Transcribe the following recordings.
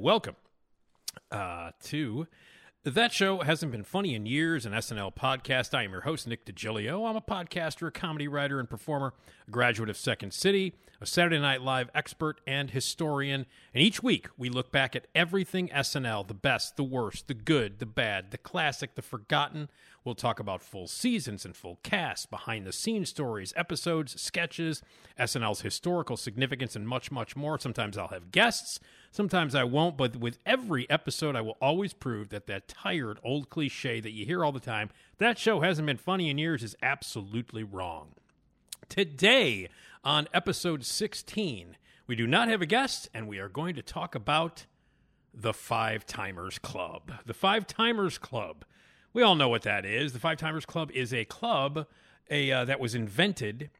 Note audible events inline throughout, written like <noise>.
Welcome uh, to that show hasn't been funny in years, an SNL podcast. I am your host, Nick DiGilio. I'm a podcaster, a comedy writer, and performer, a graduate of Second City, a Saturday Night Live expert, and historian. And each week, we look back at everything SNL the best, the worst, the good, the bad, the classic, the forgotten. We'll talk about full seasons and full casts, behind the scenes stories, episodes, sketches, SNL's historical significance, and much, much more. Sometimes I'll have guests. Sometimes I won't, but with every episode, I will always prove that that tired old cliche that you hear all the time, that show hasn't been funny in years, is absolutely wrong. Today, on episode 16, we do not have a guest, and we are going to talk about the Five Timers Club. The Five Timers Club. We all know what that is. The Five Timers Club is a club a, uh, that was invented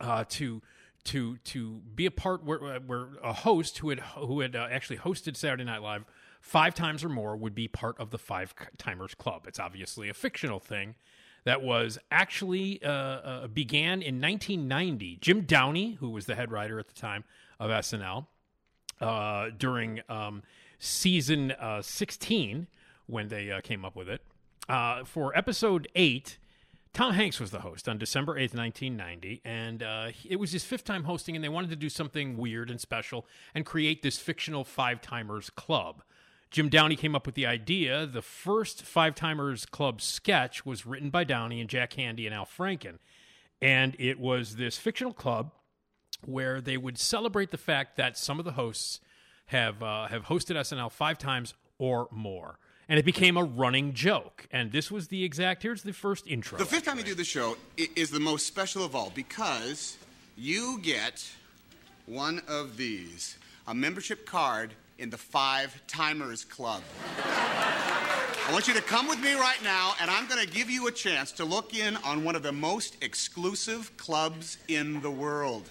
uh, to to to be a part where, where a host who had who had uh, actually hosted Saturday Night Live five times or more would be part of the Five Timers Club. It's obviously a fictional thing that was actually uh, uh, began in 1990. Jim Downey, who was the head writer at the time of SNL, uh, during um, season uh, 16 when they uh, came up with it. Uh, for episode eight, Tom Hanks was the host on December 8th, 1990, and uh, it was his fifth time hosting, and they wanted to do something weird and special and create this fictional Five Timers Club. Jim Downey came up with the idea. The first Five Timers Club sketch was written by Downey and Jack Handey and Al Franken, and it was this fictional club where they would celebrate the fact that some of the hosts have uh, have hosted SNL five times or more. And it became a running joke. And this was the exact. Here's the first intro. The fifth time you do the show is the most special of all because you get one of these a membership card in the Five Timers Club. I want you to come with me right now, and I'm going to give you a chance to look in on one of the most exclusive clubs in the world.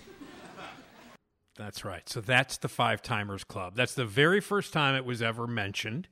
That's right. So that's the Five Timers Club. That's the very first time it was ever mentioned.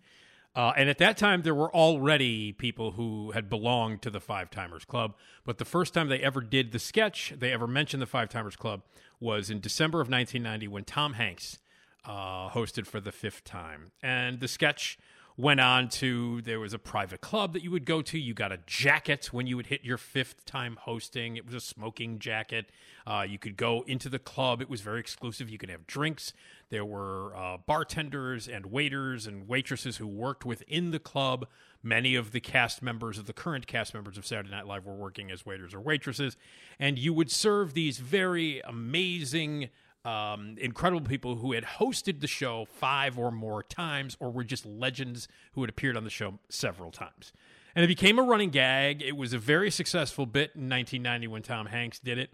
Uh, and at that time, there were already people who had belonged to the Five Timers Club. But the first time they ever did the sketch, they ever mentioned the Five Timers Club, was in December of 1990 when Tom Hanks uh, hosted for the fifth time. And the sketch went on to there was a private club that you would go to. You got a jacket when you would hit your fifth time hosting. It was a smoking jacket. Uh, you could go into the club. It was very exclusive. You could have drinks. There were uh, bartenders and waiters and waitresses who worked within the club. Many of the cast members of the current cast members of Saturday Night Live were working as waiters or waitresses. And you would serve these very amazing um, incredible people who had hosted the show five or more times or were just legends who had appeared on the show several times. And it became a running gag. It was a very successful bit in 1990 when Tom Hanks did it.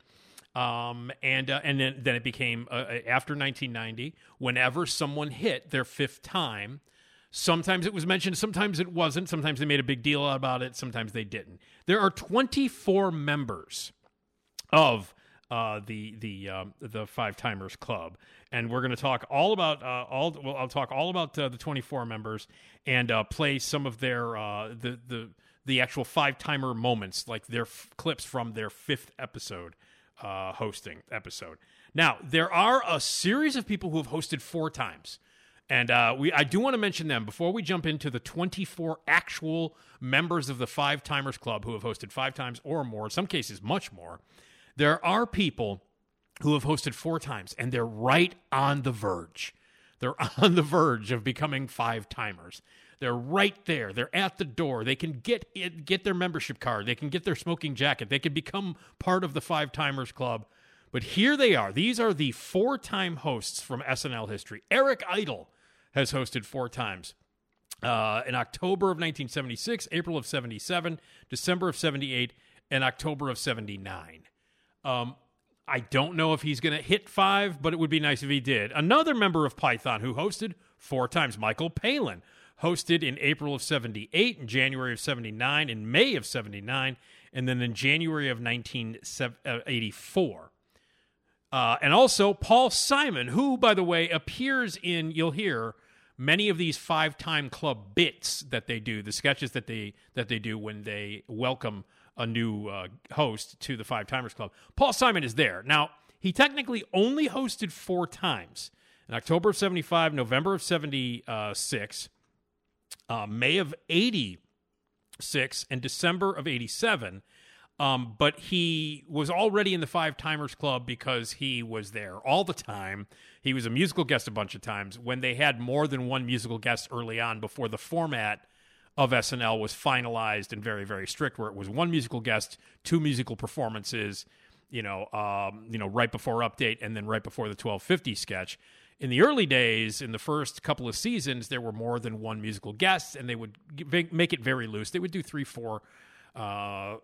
Um, and uh, and then, then it became uh, after 1990, whenever someone hit their fifth time, sometimes it was mentioned, sometimes it wasn't. Sometimes they made a big deal about it, sometimes they didn't. There are 24 members of uh, the the um, the Five Timers Club, and we're going to talk all about uh, all. Well, I'll talk all about uh, the twenty four members and uh, play some of their uh, the the the actual five timer moments, like their f- clips from their fifth episode uh, hosting episode. Now there are a series of people who have hosted four times. And uh, we, I do want to mention them before we jump into the 24 actual members of the Five Timers Club who have hosted five times or more, in some cases, much more. There are people who have hosted four times, and they're right on the verge. They're <laughs> on the verge of becoming five timers. They're right there. They're at the door. They can get it, get their membership card. They can get their smoking jacket. They can become part of the Five Timers Club. But here they are. These are the four-time hosts from SNL history. Eric Idle has hosted four times. Uh, in October of 1976, April of 77, December of 78, and October of 79. Um, I don't know if he's going to hit five, but it would be nice if he did. Another member of Python who hosted four times, Michael Palin, hosted in April of 78, in January of 79, in May of 79, and then in January of 1984. Uh, and also Paul Simon, who, by the way, appears in, you'll hear, many of these five time club bits that they do, the sketches that they that they do when they welcome a new uh, host to the Five Timers Club. Paul Simon is there. Now, he technically only hosted four times in October of 75, November of 76, uh, May of 86, and December of 87. Um, but he was already in the Five Timers Club because he was there all the time. He was a musical guest a bunch of times when they had more than one musical guest early on before the format of SNL was finalized and very very strict, where it was one musical guest, two musical performances, you know, um, you know, right before update and then right before the 1250 sketch. In the early days, in the first couple of seasons, there were more than one musical guest, and they would make it very loose. They would do three, four, uh,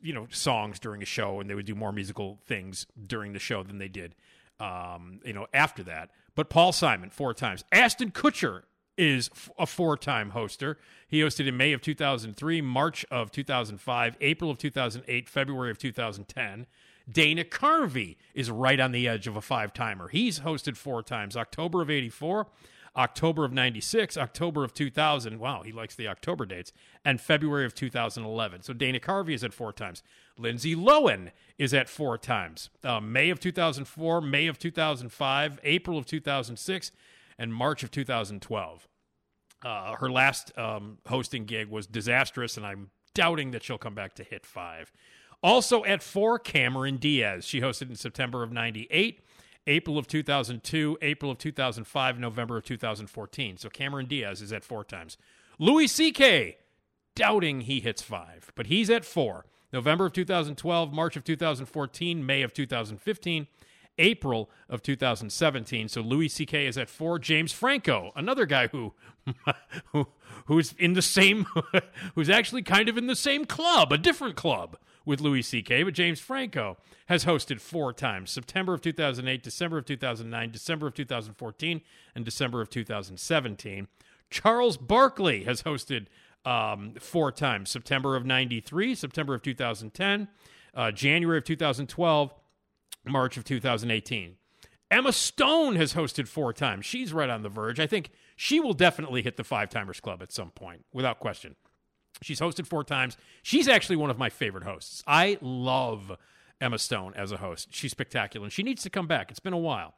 you know, songs during a show, and they would do more musical things during the show than they did, um, you know, after that. But Paul Simon four times, Ashton Kutcher is a four-time hoster. He hosted in May of 2003, March of 2005, April of 2008, February of 2010. Dana Carvey is right on the edge of a five-timer. He's hosted four times: October of '84, October of 96, October of 2000. Wow, he likes the October dates. And February of 2011. So Dana Carvey is at four times. Lindsay Lohan is at four times. Uh, May of 2004, May of 2005, April of 2006, and March of 2012. Uh, her last um, hosting gig was disastrous, and I'm doubting that she'll come back to hit five. Also at four, Cameron Diaz. She hosted in September of 98, April of 2002, April of 2005, November of 2014. So Cameron Diaz is at four times. Louis C.K., doubting he hits five, but he's at four. November of 2012, March of 2014, May of 2015, April of 2017. So Louis C.K. is at four. James Franco, another guy who, <laughs> who who's in the same, <laughs> who's actually kind of in the same club, a different club with Louis C.K., but James Franco has hosted four times September of 2008, December of 2009, December of 2014, and December of 2017. Charles Barkley has hosted um, four times September of 93, September of 2010, uh, January of 2012, March of 2018. Emma Stone has hosted four times. She's right on the verge. I think she will definitely hit the Five Timers Club at some point, without question. She's hosted four times. She's actually one of my favorite hosts. I love Emma Stone as a host. She's spectacular, and she needs to come back. It's been a while.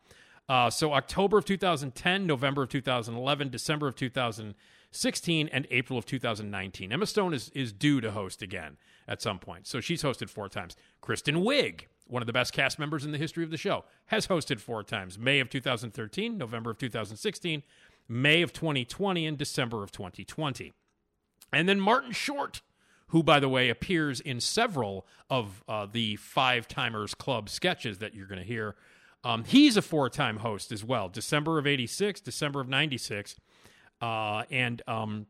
Uh, so October of 2010, November of 2011, December of 2016, and April of 2019. Emma Stone is is due to host again at some point. So she's hosted four times. Kristen Wiig, one of the best cast members in the history of the show, has hosted four times: May of 2013, November of 2016, May of 2020, and December of 2020. And then Martin Short, who, by the way, appears in several of uh, the Five Timers Club sketches that you're going to hear. Um, he's a four time host as well December of 86, December of 96, uh, and um,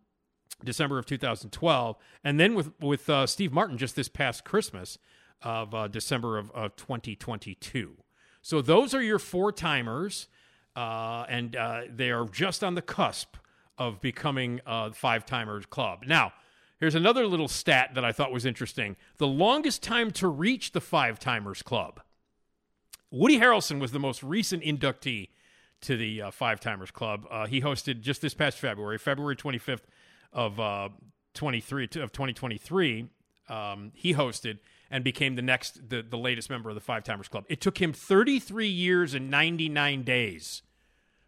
December of 2012. And then with, with uh, Steve Martin just this past Christmas of uh, December of, of 2022. So those are your four timers, uh, and uh, they are just on the cusp of becoming a five timers club. Now, here's another little stat that I thought was interesting. The longest time to reach the five timers club. Woody Harrelson was the most recent inductee to the uh, Five Timers Club. Uh, he hosted just this past February, February 25th of uh, 23 of 2023. Um, he hosted and became the next, the, the latest member of the Five Timers Club. It took him 33 years and 99 days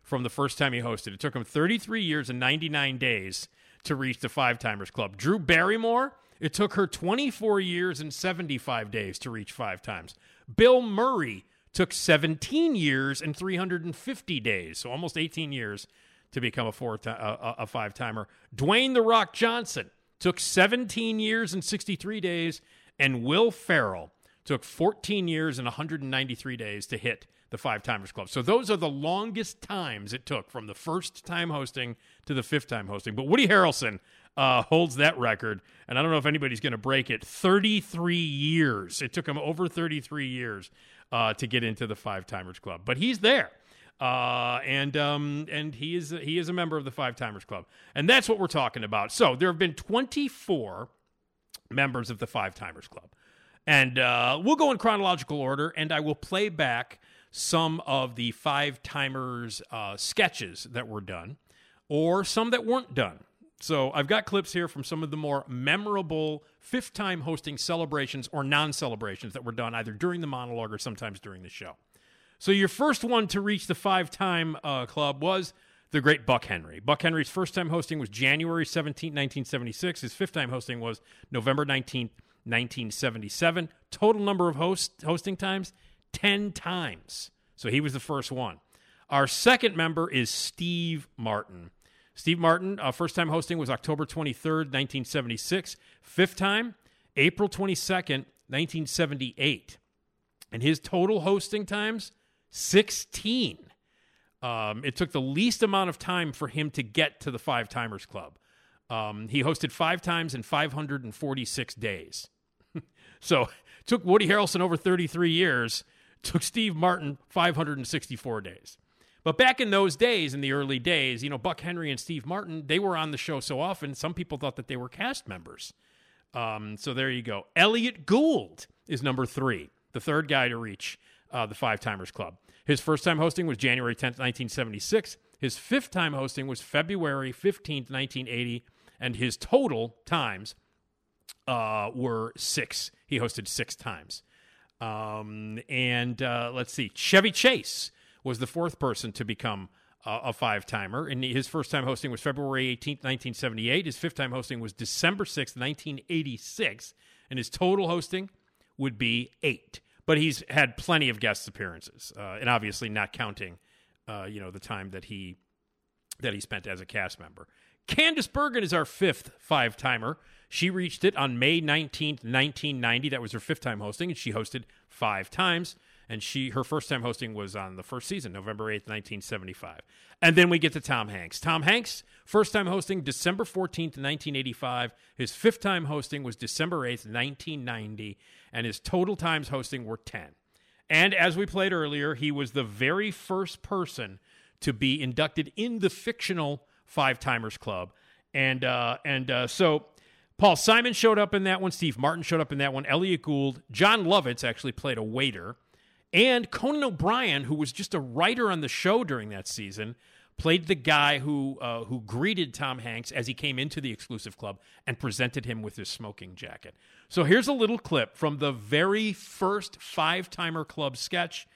from the first time he hosted. It took him 33 years and 99 days to reach the Five Timers Club. Drew Barrymore, it took her 24 years and 75 days to reach five times. Bill Murray took 17 years and 350 days, so almost 18 years to become a four ti- uh, uh, a, a five timer. Dwayne the Rock Johnson took 17 years and 63 days, and Will Ferrell took 14 years and 193 days to hit the Five Timers Club. So those are the longest times it took from the first time hosting to the fifth time hosting. But Woody Harrelson uh, holds that record, and I don't know if anybody's going to break it. 33 years. It took him over 33 years uh, to get into the Five Timers Club, but he's there. Uh, and um, and he is he is a member of the Five Timers Club, and that's what we're talking about. So there have been 24 members of the Five Timers Club, and uh, we'll go in chronological order, and I will play back some of the Five Timers uh, sketches that were done, or some that weren't done. So I've got clips here from some of the more memorable fifth time hosting celebrations or non celebrations that were done either during the monologue or sometimes during the show. So your first one to reach the five time uh, club was the great Buck Henry. Buck Henry's first time hosting was January 17, 1976. His fifth time hosting was November 19, 1977. Total number of host, hosting times 10 times. So he was the first one. Our second member is Steve Martin. Steve Martin, uh, first time hosting was October 23rd, 1976. Fifth time, April 22nd, 1978. And his total hosting times, 16. Um, it took the least amount of time for him to get to the Five Timers Club. Um, he hosted five times in 546 days. <laughs> so took Woody Harrelson over 33 years, took Steve Martin 564 days. But back in those days, in the early days, you know, Buck Henry and Steve Martin, they were on the show so often, some people thought that they were cast members. Um, so there you go. Elliot Gould is number three, the third guy to reach uh, the Five Timers Club. His first time hosting was January 10th, 1976. His fifth time hosting was February 15th, 1980. And his total times uh, were six. He hosted six times. Um, and uh, let's see, Chevy Chase was the fourth person to become a five timer. And his first time hosting was February 18th, 1978. His fifth time hosting was December 6th, 1986. And his total hosting would be eight. But he's had plenty of guest appearances, uh, and obviously not counting, uh, you know, the time that he that he spent as a cast member. Candice Bergen is our fifth five timer. She reached it on May 19th, 1990. That was her fifth time hosting, and she hosted five times and she her first time hosting was on the first season, November 8th, 1975. And then we get to Tom Hanks. Tom Hanks, first time hosting December 14th, 1985. His fifth time hosting was December 8th, 1990, and his total times hosting were 10. And as we played earlier, he was the very first person to be inducted in the fictional Five Timers Club. And uh, and uh, so Paul Simon showed up in that one. Steve Martin showed up in that one. Elliot Gould, Jon Lovitz actually played a waiter. And Conan O'Brien, who was just a writer on the show during that season, played the guy who uh, who greeted Tom Hanks as he came into the exclusive club and presented him with his smoking jacket. So here's a little clip from the very first five timer club sketch,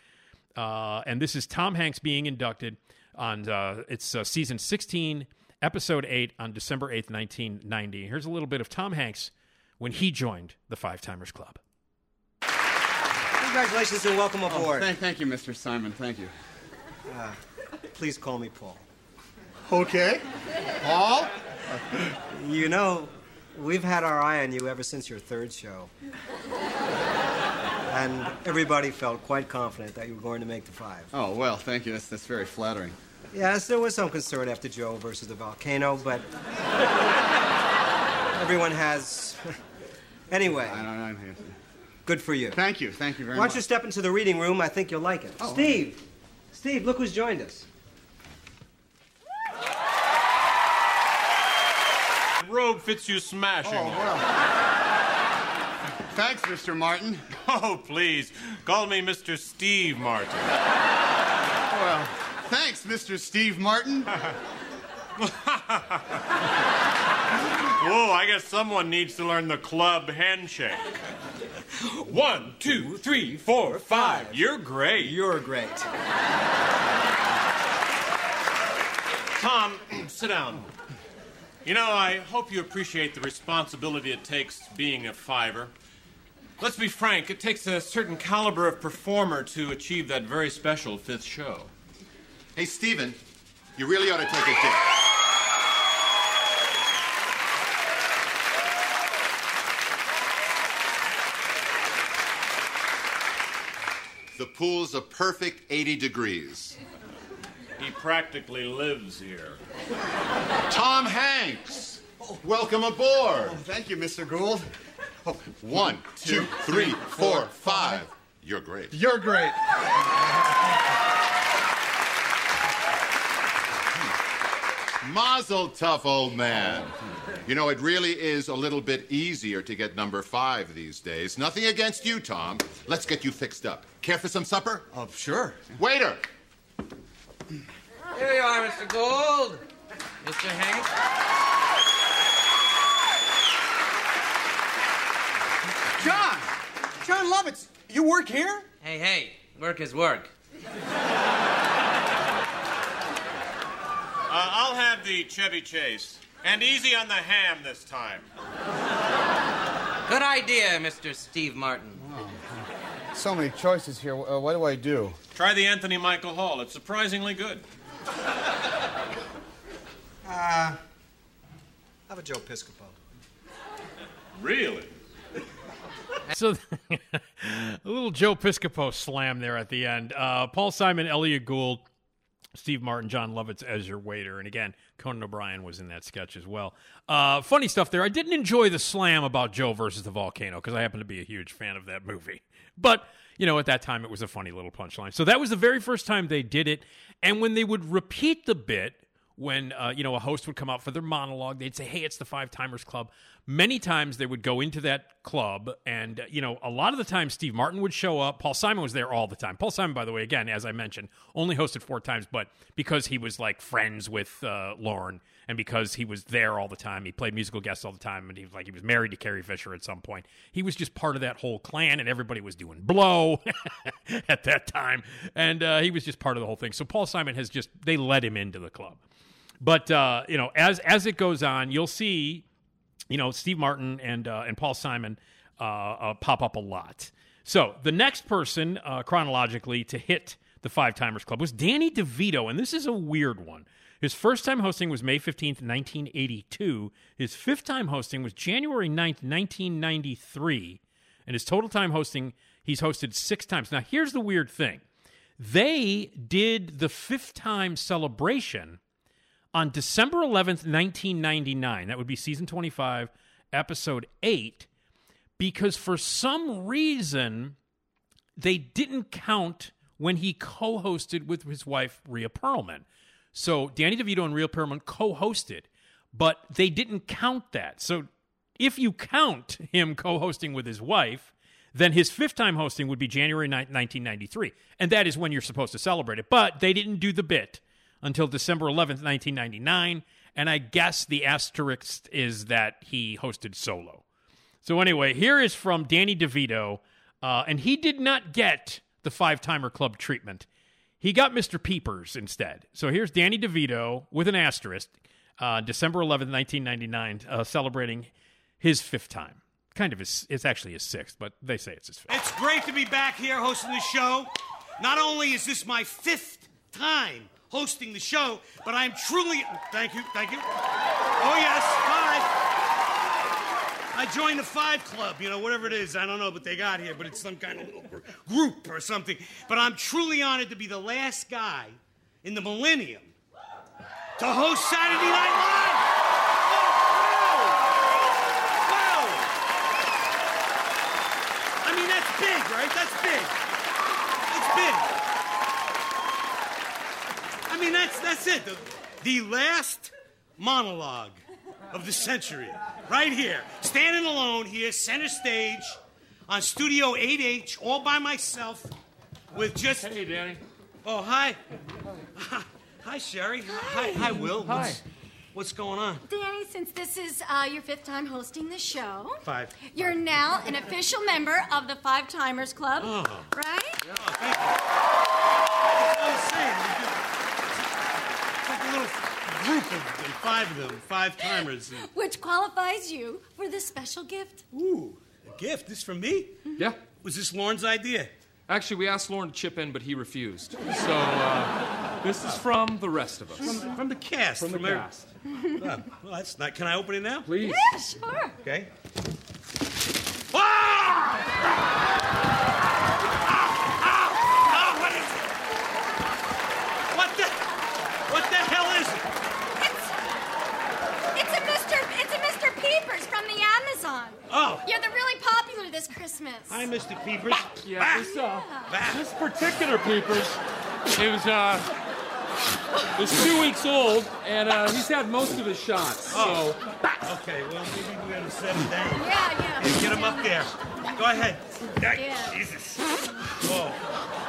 uh, and this is Tom Hanks being inducted on uh, it's uh, season 16, episode eight on December 8th, 1990. Here's a little bit of Tom Hanks when he joined the Five Timers Club. Congratulations and welcome Oh, aboard. thank, thank you, Mr. Simon. Thank you. Ah, please call me Paul. Okay. Paul? You know, we've had our eye on you ever since your third show. And everybody felt quite confident that you were going to make the five. Oh, well, thank you. That's, that's very flattering. Yes, there was some concern after Joe versus the volcano, but <laughs> everyone has. anyway, I don't know. good for you. Thank you. Thank you very much. Why much. don't you step into the reading room? I think you'll like it. Oh. Steve! Steve, look who's joined us. robe fits you smashing. Oh, well. Thanks, Mr. Martin. <laughs> Oh, please. Call me Mr. Steve Martin. <laughs> Well, thanks, Mr. Steve Martin. <laughs> Whoa, I guess someone needs to learn the club handshake. One, two, three, four, five. You're great. You're great. Tom, <clears throat> sit down. You know, I hope you appreciate the responsibility it takes being a fiver. Let's be frank, it takes a certain caliber of performer to achieve that very special fifth show. Hey, Steven, You really ought to take a dip. The pool's a perfect 80 degrees. He practically lives here. Tom Hanks, welcome aboard. Oh, thank you, Mr. Gould. Oh, one, two, three, four, five. You're great. You're great. Mazel tough, old man. You know, it really is a little bit easier to get number five these days. Nothing against you, Tom. Let's get you fixed up. Care for some supper? Oh, sure. Waiter! Here you are, Mr. Gould. Mr. Hank. Jon! Jon Lovitz, you work here? Hey, hey, work is work. Uh, I'll have the Chevy Chase. And easy on the ham this time. Good idea, Mr. Steve Martin. So many choices here. Uh, what do I do? Try the Anthony Michael Hall. It's surprisingly good. Have a Joe Piscopo. Really? So, <laughs> a little Joe Piscopo slam there at the end. Uh, Paul Simon, Elliot Gould, Steve Martin, Jon Lovitz as your waiter. And again, Conan O'Brien was in that sketch as well. Uh, funny stuff there. I didn't enjoy the slam about Joe versus the volcano because I happen to be a huge fan of that movie. <laughs> But, you know, at that time it was a funny little punchline. So that was the very first time they did it. And when they would repeat the bit, when uh, you know a host would come out for their monologue they'd say hey it's the five timers club. Many times they would go into that club and uh, you know a lot of the time steve martin would show up. Paul simon was there all the time. Paul simon by the way again as i mentioned only hosted four times but because he was like friends with uh, lorne and because he was there all the time he played musical guests all the time and he was like he was married to carrie fisher at some point. He was just part of that whole clan and everybody was doing blow <laughs> at that time and uh, he was just part of the whole thing. So paul simon has just they let him into the club but uh, you know, as as it goes on, you'll see, you know, Steve Martin and uh, and Paul Simon uh, uh, pop up a lot. So the next person uh, chronologically to hit the Five Timers Club was Danny DeVito, and this is a weird one. His first time hosting was May 15th, 1982. His fifth time hosting was January 9th, 1993. And his total time hosting, he's hosted six times. Now, here's the weird thing they did the fifth time celebration on December 11th, 1999. That would be season 25, episode 8, because for some reason they didn't count when he co hosted with his wife, Rhea Perlman. So Danny DeVito and Rhea Perlman co hosted, but they didn't count that. So if you count him co hosting with his wife, then his fifth time hosting would be January 9th, 1993. And that is when you're supposed to celebrate it. But they didn't do the bit until December 11th, 1999. And I guess the asterisk is that he hosted solo. So, anyway, here is from Danny DeVito. Uh, and he did not get the five timer club treatment. He got Mr. Peepers instead. So, here's Danny DeVito with an asterisk, uh, December 11th, 1999, uh, celebrating his fifth time. Kind of his, it's actually his sixth, but they say it's his fifth. It's great to be back here hosting the show. Not only is this my fifth time hosting the show, but I am truly. Thank you, thank you. Oh, yes, five. I joined the Five Club, you know, whatever it is. I don't know what they got here, but it's some kind of little group or something. But I'm truly honored to be the last guy in the millennium to host Saturday Night Live. Whoa! Whoa! I mean, that's big, right? That's big. It's big. I mean, that's that's it. The, the last monologue of the century, right here, standing alone here, center stage, on Studio 8H, all by myself, with just. Hey, Danny. Oh, hi. <laughs> Hi, Cheri. Hi, hi, Will. Hi. What's, what's going on? Danny, since this is uh, your fifth time hosting the show, Five. you're now an official member of the Five Timers Club, Oh. right? I'm saying, it's like a little group of them, five of them, five timers. and- Which qualifies you for this special gift. Ooh, a gift? This from me? Yeah. Was this Lorne's idea? Actually, we asked Lauren to chip in, but he refused. So, uh, This is from the rest of us. From, from the cast. From the every- cast. Oh, <laughs> well, that's not. Can I open it now? Please. Yeah, sure. Okay. Ah, what is it? What the? What the hell is it? It's a Mr. It's a Mr. Peepers from the Amazon. Oh. Yeah, they're really popular this Christmas. Hi, Mr. Peepers. Yeah, this, uh, this particular Peepers, it was, uh, it was two weeks old, and uh, he's had most of his shots. So, Oh. Okay, well, maybe we gotta set him down. Yeah, yeah. Hey, get him up there. Go ahead. Yeah. Jesus. Whoa.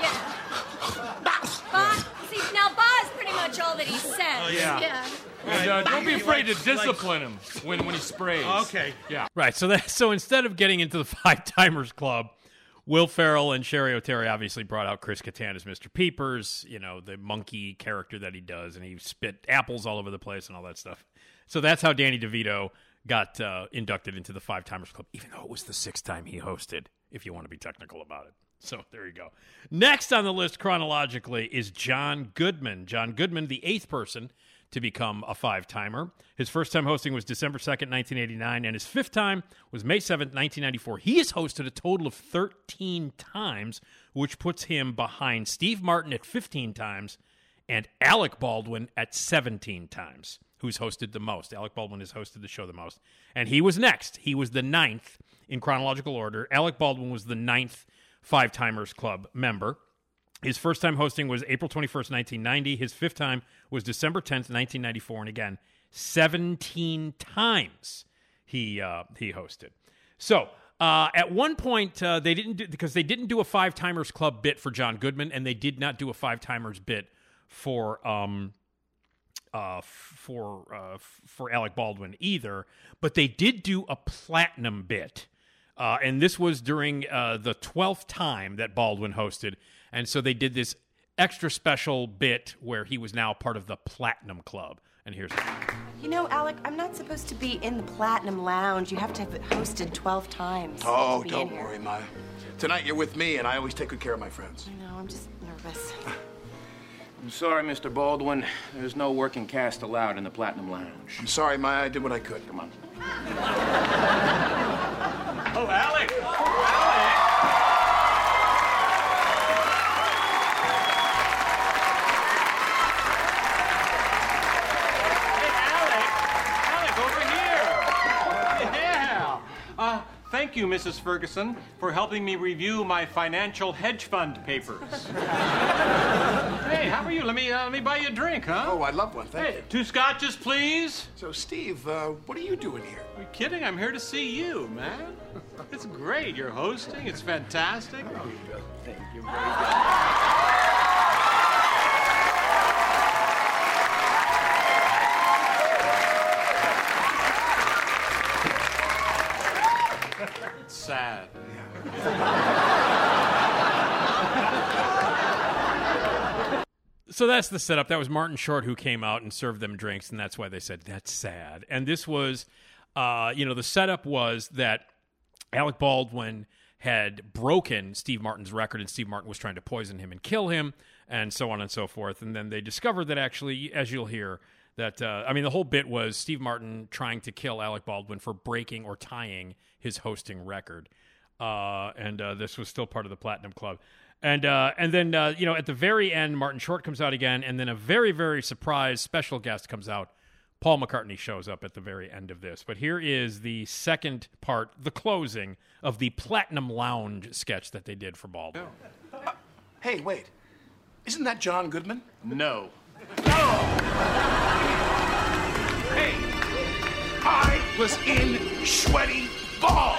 Yeah. Ba, see, now Ba is pretty much all that he says. Oh, yeah. Yeah. And uh, don't be afraid to discipline him when, when he sprays. Okay. Yeah. Right. So that so instead of getting into the <laughs> Five Timers Club, Will Ferrell and Cheri Oteri obviously brought out Chris Kattan as Mr. Peepers, you know, the monkey character that he does, and he spit apples all over the place and all that stuff. So that's how Danny DeVito got uh, inducted into the Five Timers Club, even though it was the sixth time he hosted, if you want to be technical about it. So there you go. Next on the list chronologically is John Goodman. John Goodman, the eighth person to become a five timer. His first time hosting was December 2nd, 1989, and his fifth time was May 7th, 1994. He has hosted a total of 13 times, which puts him behind Steve Martin at 15 times and Alec Baldwin at 17 times, who's hosted the most. Alec Baldwin has hosted the show the most. And he was next. He was the ninth in chronological order. Alec Baldwin was the ninth Five Timers Club member. His first time hosting was April 21st, 1990. His fifth time was December 10th, 1994. And again, 17 times he, uh, he hosted. So uh, at one point, uh, they didn't do, because they didn't do a Five Timers Club bit for John Goodman, and they did not do a Five Timers bit for. Um, uh, for uh, for Alec Baldwin either, but they did do a platinum bit, uh, and this was during uh, the twelfth time that Baldwin hosted, and so they did this extra special bit where he was now part of the Platinum Club. And here's You know, Alec, I'm not supposed to be in the Platinum Lounge. You have to have it hosted 12 times. Oh, don't worry, Maya. Tonight you're with me, and I always take good care of my friends. I know, I'm just nervous. <sighs> I'm sorry, Mr. Baldwin. There's no working cast allowed in the Platinum Lounge. I'm sorry, Maya. I did what I could. Come on. <laughs> Oh, Alec. Alec, thank you, Mrs. Ferguson, for helping me review my financial hedge fund papers. <laughs> hey, how are you? Let me uh, let me buy you a drink, huh? Oh, I'd love one. Thank Hey, you. two scotches, please. So, Steve, uh, what are you doing here? Are you kidding? I'm here to see you, man. It's great. You're hosting. It's fantastic. Oh, Thank you It's <laughs> sad. <laughs> So that's the setup. That was Martin Short who came out and served them drinks, and that's why they said that's sad. And this was, uh, you know, the setup was that Alec Baldwin had broken Steve Martin's record, and Steve Martin was trying to poison him and kill him, and so on and so forth. And then they discovered that actually, as you'll hear, that uh, I mean, the whole bit was Steve Martin trying to kill Alec Baldwin for breaking or tying his hosting record, uh, and uh, this was still part of the Platinum Club. And uh, and then uh, you know at the very end, Martin Short comes out again, and then a very very surprise special guest comes out. Paul McCartney shows up at the very end of this. But here is the second part, the closing of the Platinum Lounge sketch that they did for Baldwin. Hey, wait. Isn't that John Goodman? No. Hey, I was in Schweddy Balls.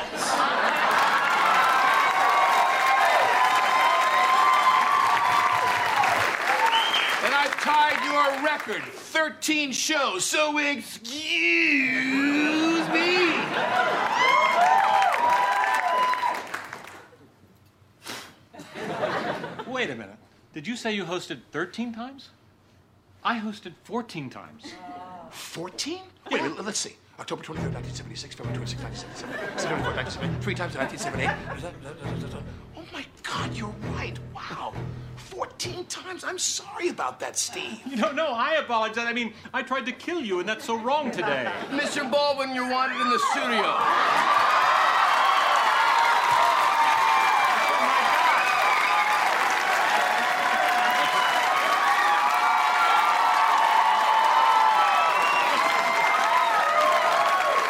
And I've tied your record 13 shows, so excuse me. Wait a minute. Did you say you hosted 13 times? I hosted 14 times. 14? Wait a minute, let's see. October 23rd, 1976, February 26th, 1977, September 4th, 1978, three times in 1978. Oh my God, you're right. Wow. 14 times. times. I'm sorry about that, Steve. No, no, I apologize. I mean, I tried to kill you, and that's so wrong today. <laughs> Mr. Baldwin, you're wanted in the studio.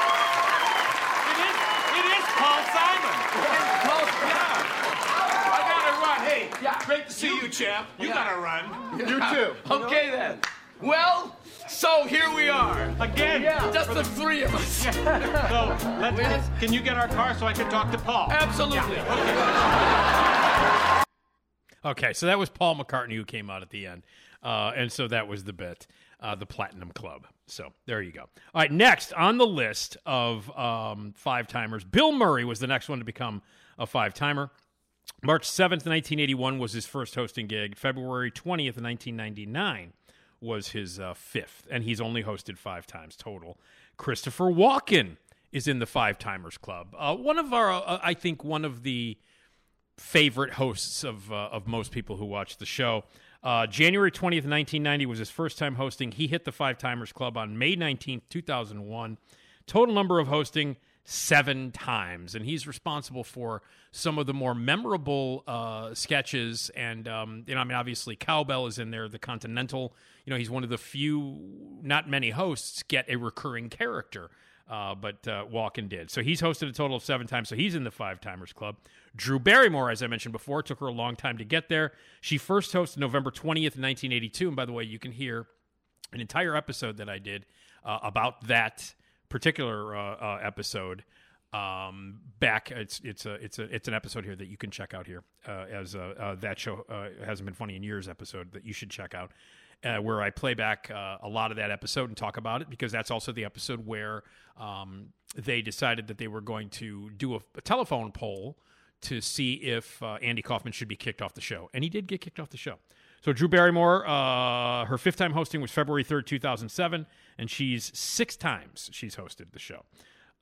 It is, it is Paul Simon. I gotta run. Hey, yeah, great to see you, champ. You gotta run. You too. Okay then. Well, so here we are. Again. Just the three of us. So, let's, can you get our car so I can talk to Paul? Absolutely. <laughs> Okay, so that was Paul McCartney who came out at the end. Uh, and so that was the bit, uh, the Platinum Club. So there you go. All right, next on the list of um, five timers, Bill Murray was the next one to become a five timer. March 7th, 1981 was his first hosting gig. February 20th, 1999 was his uh, fifth, and he's only hosted five times total. Christopher Walken is in the Five Timers Club. Uh, one of our, uh, I think, one of the favorite hosts of uh, of most people who watch the show. Uh, January 20th, 1990 was his first time hosting. He hit the Five Timers Club on May 19th, 2001. Total number of hosting seven times, and he's responsible for some of the more memorable uh, sketches. And um, you know, I mean, obviously, Cowbell is in there. The Continental, you know, he's one of the few, not many hosts get a recurring character. Uh, but uh, Walken did. So he's hosted a total of seven times. So he's in the Five Timers Club. Drew Barrymore, as I mentioned before, took her a long time to get there. She first hosted November 20th, 1982. And by the way, you can hear an entire episode that I did uh, about that particular uh, uh, episode. Um, back, it's it's a it's a it's an episode here that you can check out here uh, as uh, uh, that show uh, hasn't been funny in years episode that you should check out. Where I play back a lot of that episode and talk about it because that's also the episode where um, they decided that they were going to do a, a telephone poll to see if Andy Kaufman should be kicked off the show, and he did get kicked off the show. So Drew Barrymore, uh, her fifth time hosting was February third, two thousand seven, and she's six times she's hosted the show.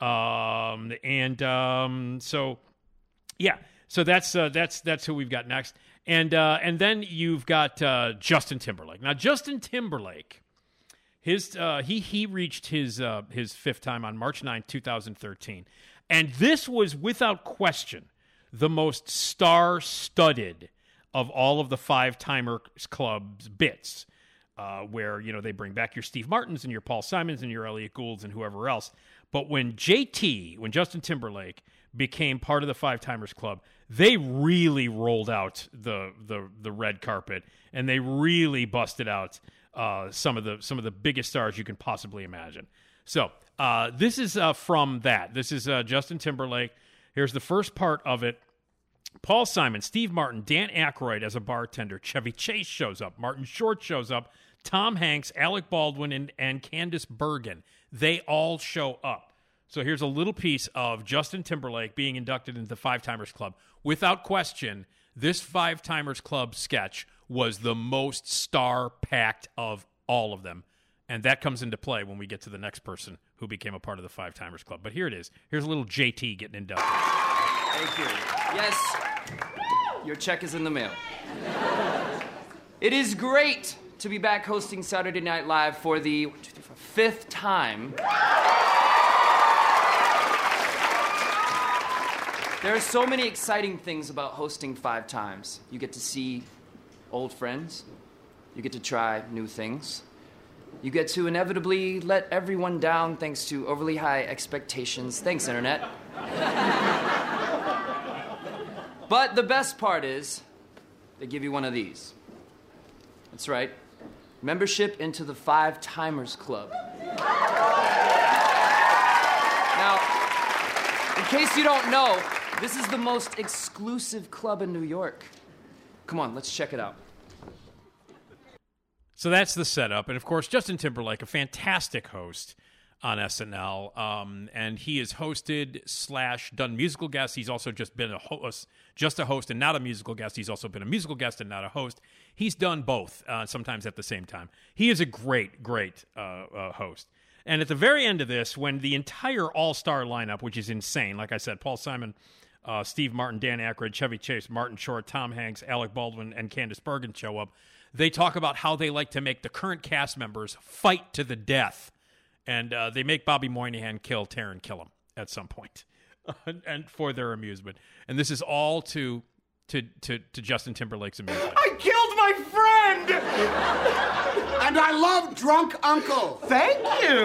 Um, and um, so, yeah, so that's uh, that's that's who we've got next, and uh, and then you've got uh, Justin Timberlake. Now Justin Timberlake, his uh, he he reached his uh, his fifth time on March 9th, two thousand thirteen, and this was without question the most star-studded of all of the five timers club's bits. Uh, where you know they bring back your Steve Martins and your Paul Simons and your Elliot Goulds and whoever else. But when JT, when Justin Timberlake became part of the Five Timers Club, they really rolled out the the the red carpet and they really busted out uh, some of the some of the biggest stars you can possibly imagine. So uh, this is uh, from that. This is uh, Justin Timberlake. Here's the first part of it. Paul Simon, Steve Martin, Dan Aykroyd as a bartender. Chevy Chase shows up. Martin Short shows up. Tom Hanks, Alec Baldwin, and, and Candice Bergen. They all show up. So here's a little piece of Justin Timberlake being inducted into the Five Timers Club. Without question, this Five Timers Club sketch was the most star packed of all of them. And that comes into play when we get to the next person who became a part of the Five Timers Club. But here it is. Here's a little JT getting inducted. Thank you. Yes, your check is in the mail. It is great to be back hosting Saturday Night Live for the fifth time. There are so many exciting things about hosting five times. You get to see old friends, you get to try new things, you get to inevitably let everyone down thanks to overly high expectations. Thanks, Internet. <laughs> but the best part is, they give you one of these. That's right, membership into the Five Timers Club. Now, in case you don't know, this is the most exclusive club in New York. Come on, let's check it out. So that's the setup, and of course, Justin Timberlake, a fantastic host on SNL, um, and he has hosted slash done musical guests. He's also just been a host, just a host, and not a musical guest. He's also been a musical guest and not a host. He's done both, uh, sometimes at the same time. He is a great, great uh, uh, host. And at the very end of this, when the entire all star lineup, which is insane, like I said, Paul Simon, uh, Steve Martin, Dan Aykroyd, Chevy Chase, Martin Short, Tom Hanks, Alec Baldwin, and Candice Bergen show up. They talk about how they like to make the current cast members fight to the death, and uh, they make Bobby Moynihan kill Taran Killam at some point, <laughs> and for their amusement. And this is all to to to, to Justin Timberlake's amusement. I killed my friend! <laughs> And I love Drunk Uncle. Thank you.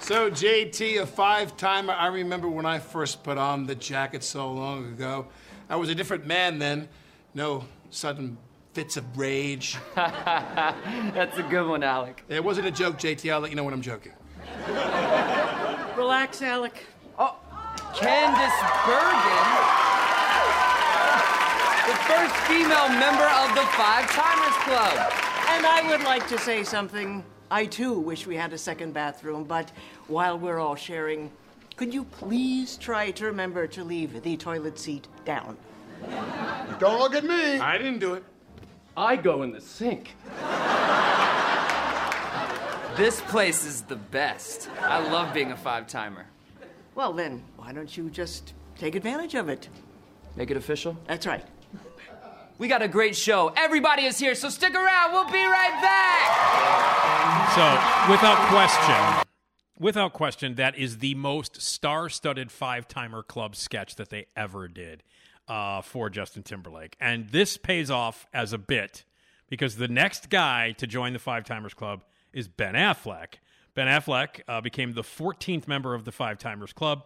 So, JT, a five timer, I remember when I first put on the jacket so long ago. I was a different man then. No sudden fits of rage. <laughs> That's a good one, Alec. It wasn't a joke, JT. I'll let you know when I'm joking. Relax, Alec. Oh, Candice Bergen, the first female member of the Five Timers Club. And I would like to say something. I too wish we had a second bathroom, but while we're all sharing, could you please try to remember to leave the toilet seat down? Don't look at me. I didn't do it. I go in the sink. This place is the best. I love being a five timer. Well, then, why don't you just take advantage of it? Make it official? That's right. We got a great show. Everybody is here, so stick around. We'll be right back. So, without question, without question, that is the most star-studded five-timer club sketch that they ever did uh, for Justin Timberlake, and this pays off as a bit because the next guy to join the Five Timers Club is Ben Affleck. Ben Affleck uh, became the 14th member of the Five Timers Club,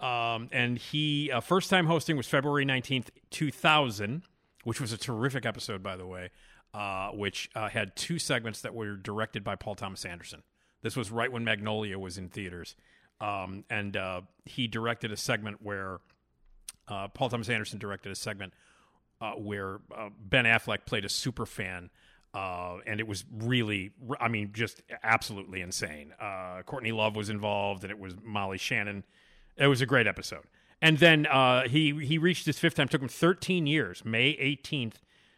um, and he uh, first time hosting was February 19th, 2000, which was a terrific episode, by the way, uh, which uh, had two segments that were directed by Paul Thomas Anderson. This was right when Magnolia was in theaters, um, and uh, he directed a segment where uh, Paul Thomas Anderson directed a segment uh, where uh, Ben Affleck played a super fan. Uh, and it was really, I mean, just absolutely insane. Uh, Courtney Love was involved, and it was Molly Shannon. It was a great episode. And then uh, he he reached his fifth time. Took him 13 years. May 18th,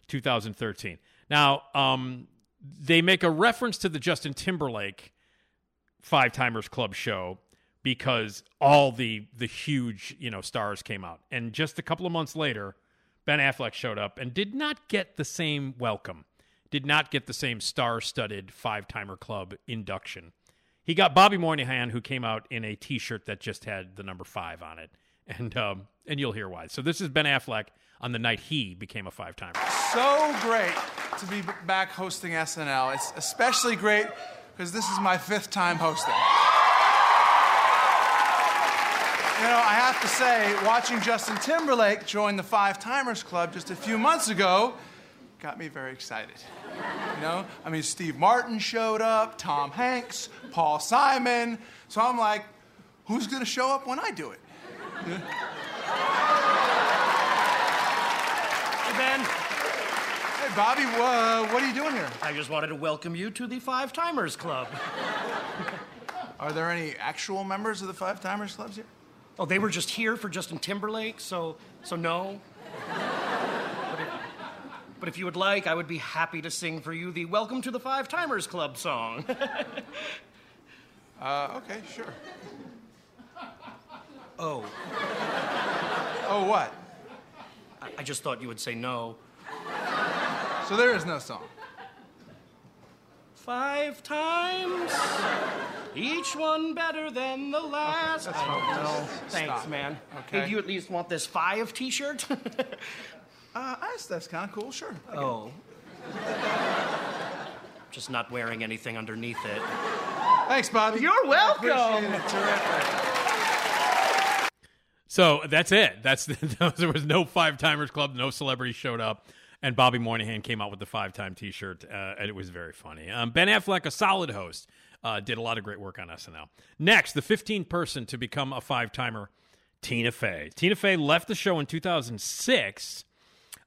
2013. Now um, they make a reference to the Justin Timberlake Five Timers Club show because all the the huge you know stars came out, and just a couple of months later, Ben Affleck showed up and did not get the same welcome, did not get the same star-studded Five Timer Club induction. He got Bobby Moynihan, who came out in a T-shirt that just had the number five on it, and um, and you'll hear why. So this is Ben Affleck on the night he became a five timer. So great to be back hosting SNL. It's especially great because this is my fifth time hosting. You know, I have to say, watching Justin Timberlake join the Five Timers Club just a few months ago got me very excited. You know, I mean, Steve Martin showed up, Tom Hanks, Paul Simon. So I'm like, who's going to show up when I do it? Hey, Ben. Hey, Bobby, uh, what are you doing here? I just wanted to welcome you to the Five Timers Club. Are there any actual members of the Five Timers Clubs here? Oh, they were just here for Justin Timberlake, so so no. But if, but if you would like, I would be happy to sing for you the Welcome to the Five Timers Club song. <laughs> Uh, okay, sure. <laughs> oh. Oh, what? I, I just thought you would say no. So there is no song. Five times, each one better than the last. That's I fine. don't know. Just Thanks, stop. man. Okay. Hey, do you at least want this five T-shirt? <laughs> Uh, that's that's kind of cool, sure. I get it. oh. Just not wearing anything underneath it. Thanks, Bobby. You're welcome. It. Terrific. So that's it. That's <laughs> there was no five timers club. No celebrities showed up, and Bobby Moynihan came out with the five time T shirt, uh, and it was very funny. Um, ben Affleck, a solid host, uh, did a lot of great work on SNL. Next, the 15th person to become a five timer, Tina Fey. Tina Fey left the show in 2006.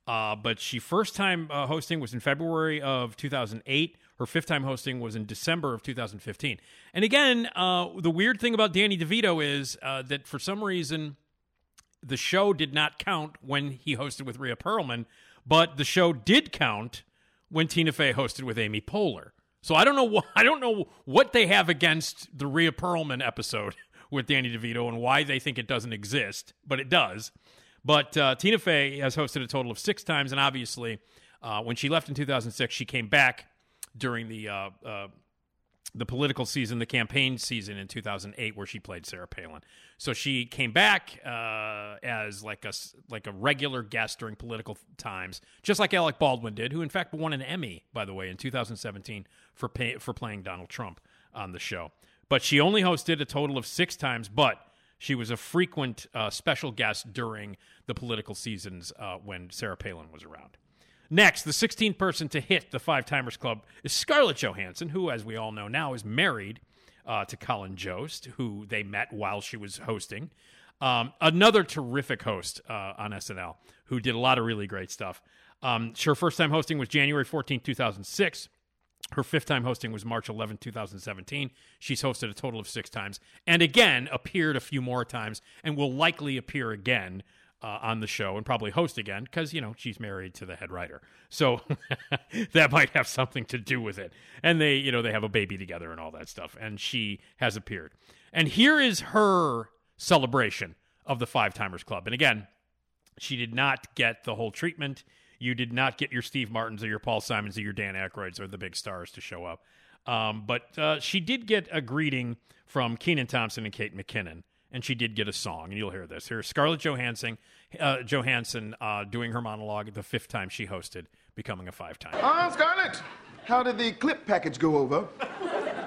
Uh, but she first time uh, hosting was in February of 2008. Her fifth time hosting was in December of 2015. And again, uh, the weird thing about Danny DeVito is uh, that for some reason the show did not count when he hosted with Rhea Perlman, but the show did count when Tina Fey hosted with Amy Poehler. So I don't know what <laughs> I don't know what they have against the Rhea Perlman episode <laughs> with Danny DeVito and why they think it doesn't exist, but it does. But uh, Tina Fey has hosted a total of six times, and obviously, uh, when she left in 2006, she came back during the uh, uh, the political season, the campaign season in 2008, where she played Sarah Palin. So she came back uh, as like a like a regular guest during political times, just like Alec Baldwin did, who in fact won an Emmy, by the way, in 2017 for pay, for playing Donald Trump on the show. But she only hosted a total of six times, but she was a frequent uh, special guest during the political seasons uh, when Sarah Palin was around. Next, the 16th person to hit the Five Timers Club is Scarlett Johansson, who, as we all know now, is married uh, to Colin Jost, who they met while she was hosting. Um, another terrific host uh, on SNL who did a lot of really great stuff. Um, her first time hosting was January 14, 2006. Her fifth time hosting was March 11, 2017. She's hosted a total of six times and again appeared a few more times and will likely appear again uh, on the show and probably host again because, you know, she's married to the head writer. So <laughs> that might have something to do with it. And they, you know, they have a baby together and all that stuff. And she has appeared. And here is her celebration of the Five Timers Club. And again, she did not get the whole treatment. You did not get your Steve Martins or your Paul Simons or your Dan Aykroyds or the big stars to show up. Um, but uh, she did get a greeting from Kenan Thompson and Kate McKinnon, and she did get a song, and you'll hear this. Here's Scarlett Johansson, uh, Johansson uh, doing her monologue the fifth time she hosted, becoming a five-time. Oh, Scarlett, how did the clip package go over?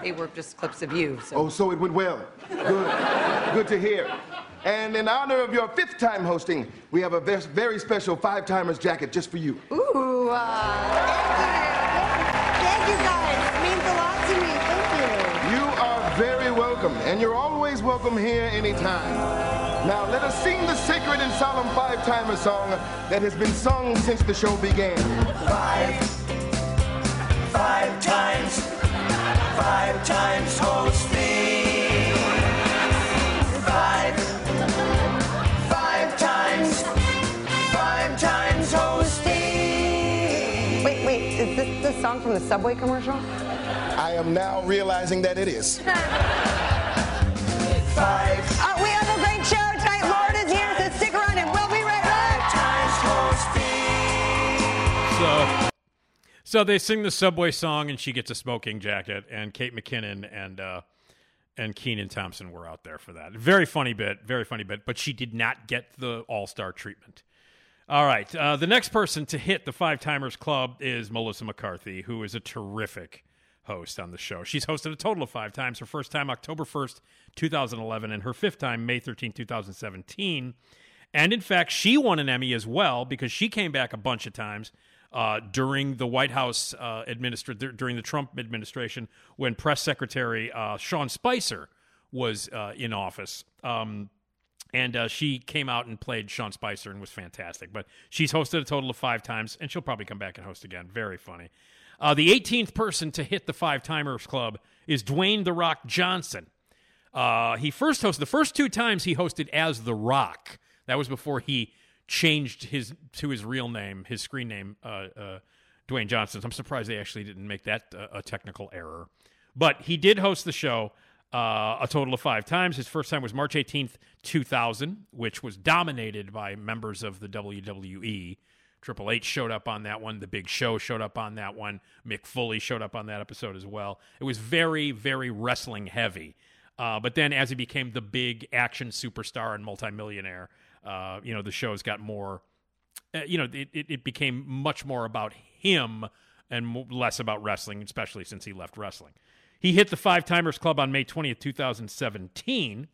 They were just clips of you. So. Oh, so it went well. Good. Good to hear. And in honor of your fifth time hosting, we have a very special five timers jacket just for you. Ooh, uh, Thank you guys. It means a lot to me. Thank you. You are very welcome, and you're always welcome here anytime. Now let us sing the sacred and solemn five timer song that has been sung since the show began. Five, five times, five times hosting. Five, five times, five times hosting. wait, wait. Is this the song from the Subway commercial? I am now realizing that it is. <laughs> Five. Uh, we have a great show tonight. Lorne is here, so stick around and we'll be right back. So, so they sing the subway song, and she gets a smoking jacket, and Kate McKinnon and uh, and Kenan Thompson were out there for that. Very funny bit, very funny bit, but she did not get the All Star treatment. All right, uh, the next person to hit the Five Timers Club is Melissa McCarthy, who is a terrific host on the show. She's hosted a total of five times. Her first time, October 1st, 2011, and her fifth time, May 13, 2017. And in fact, she won an Emmy as well because she came back a bunch of times uh, during the White House uh, administra- during the Trump administration when Press Secretary uh, Sean Spicer was uh, in office. Um, and uh, she came out and played Sean Spicer and was fantastic. But she's hosted a total of five times, and she'll probably come back and host again. Very funny. Uh, the 18th person to hit the Five Timers Club is Dwayne The Rock Johnson. Uh, he first hosted, the first two times he hosted as The Rock. That was before he changed his to his real name, his screen name, uh, uh, Dwayne Johnson. I'm surprised they actually didn't make that uh, a technical error. But he did host the show uh, a total of five times. His first time was March 18th, 2000, which was dominated by members of the WWE. Triple H showed up on that one. The Big Show showed up on that one. Mick Foley showed up on that episode as well. It was very, very wrestling heavy. Uh, but then, as he became the big action superstar and multimillionaire, uh, you know, the shows got more. Uh, you know, it, it, it became much more about him and less about wrestling, especially since he left wrestling. He hit the Five Timers Club on May 20th, 2017,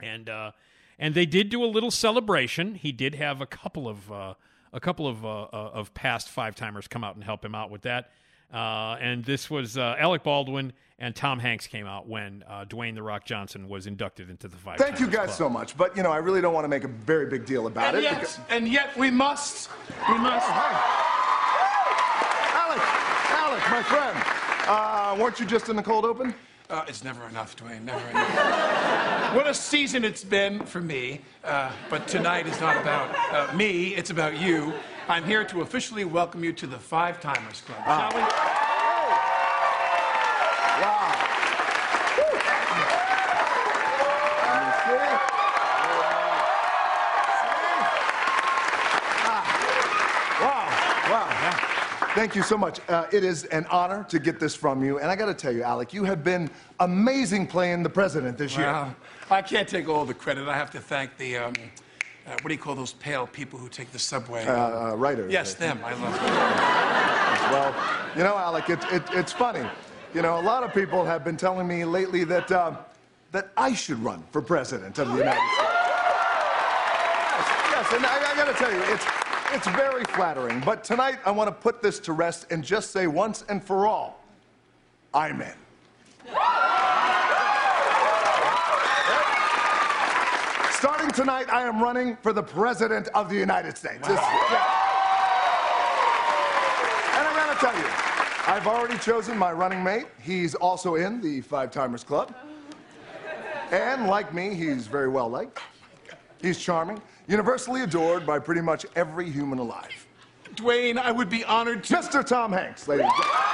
and uh, and they did do a little celebration. He did have a couple of uh, a couple of uh, uh, of past Five Timers come out and help him out with that. Uh, and this was uh, Alec Baldwin and Tom Hanks came out when uh, Dwayne the Rock Johnson was inducted into the Five. Thank you guys Club. so much, but you know, I really don't want to make a very big deal about And it. yet, because- and yet we must. We must. Alec, Alec, my friend, uh, weren't you just in the cold open? Uh, it's never enough, Dwayne. Never enough what a season it's been for me. Uh, but tonight is not about uh, me, it's about you. I'm here to officially welcome you to the Five Timers Club. Ah. Shall we? Wow. Wow. Thank you so much. Uh, it is an honor to get this from you. And I got to tell you, Alec, you have been amazing playing the president this wow. year. I can't take all the credit. I have to thank the, um, uh, what do you call those pale people who take the subway? Uh, uh, writers. Yes, them. I love them. Well, you know, Alec, it, it, it's funny. You know, a lot of people have been telling me lately that, uh, that I should run for president of the United States. Yes, yes, and I, I got to tell you, it's, it's very flattering. But tonight, I want to put this to rest and just say once and for all, I'm in. Starting tonight, I am running for the President of the United States. This- yeah. And I gotta tell you, I've already chosen my running mate. He's also in the Five Timers Club. And like me, he's very well liked. He's charming, universally adored by pretty much every human alive. Dwayne, I would be honored to. Mr. Tom Hanks, ladies and gentlemen.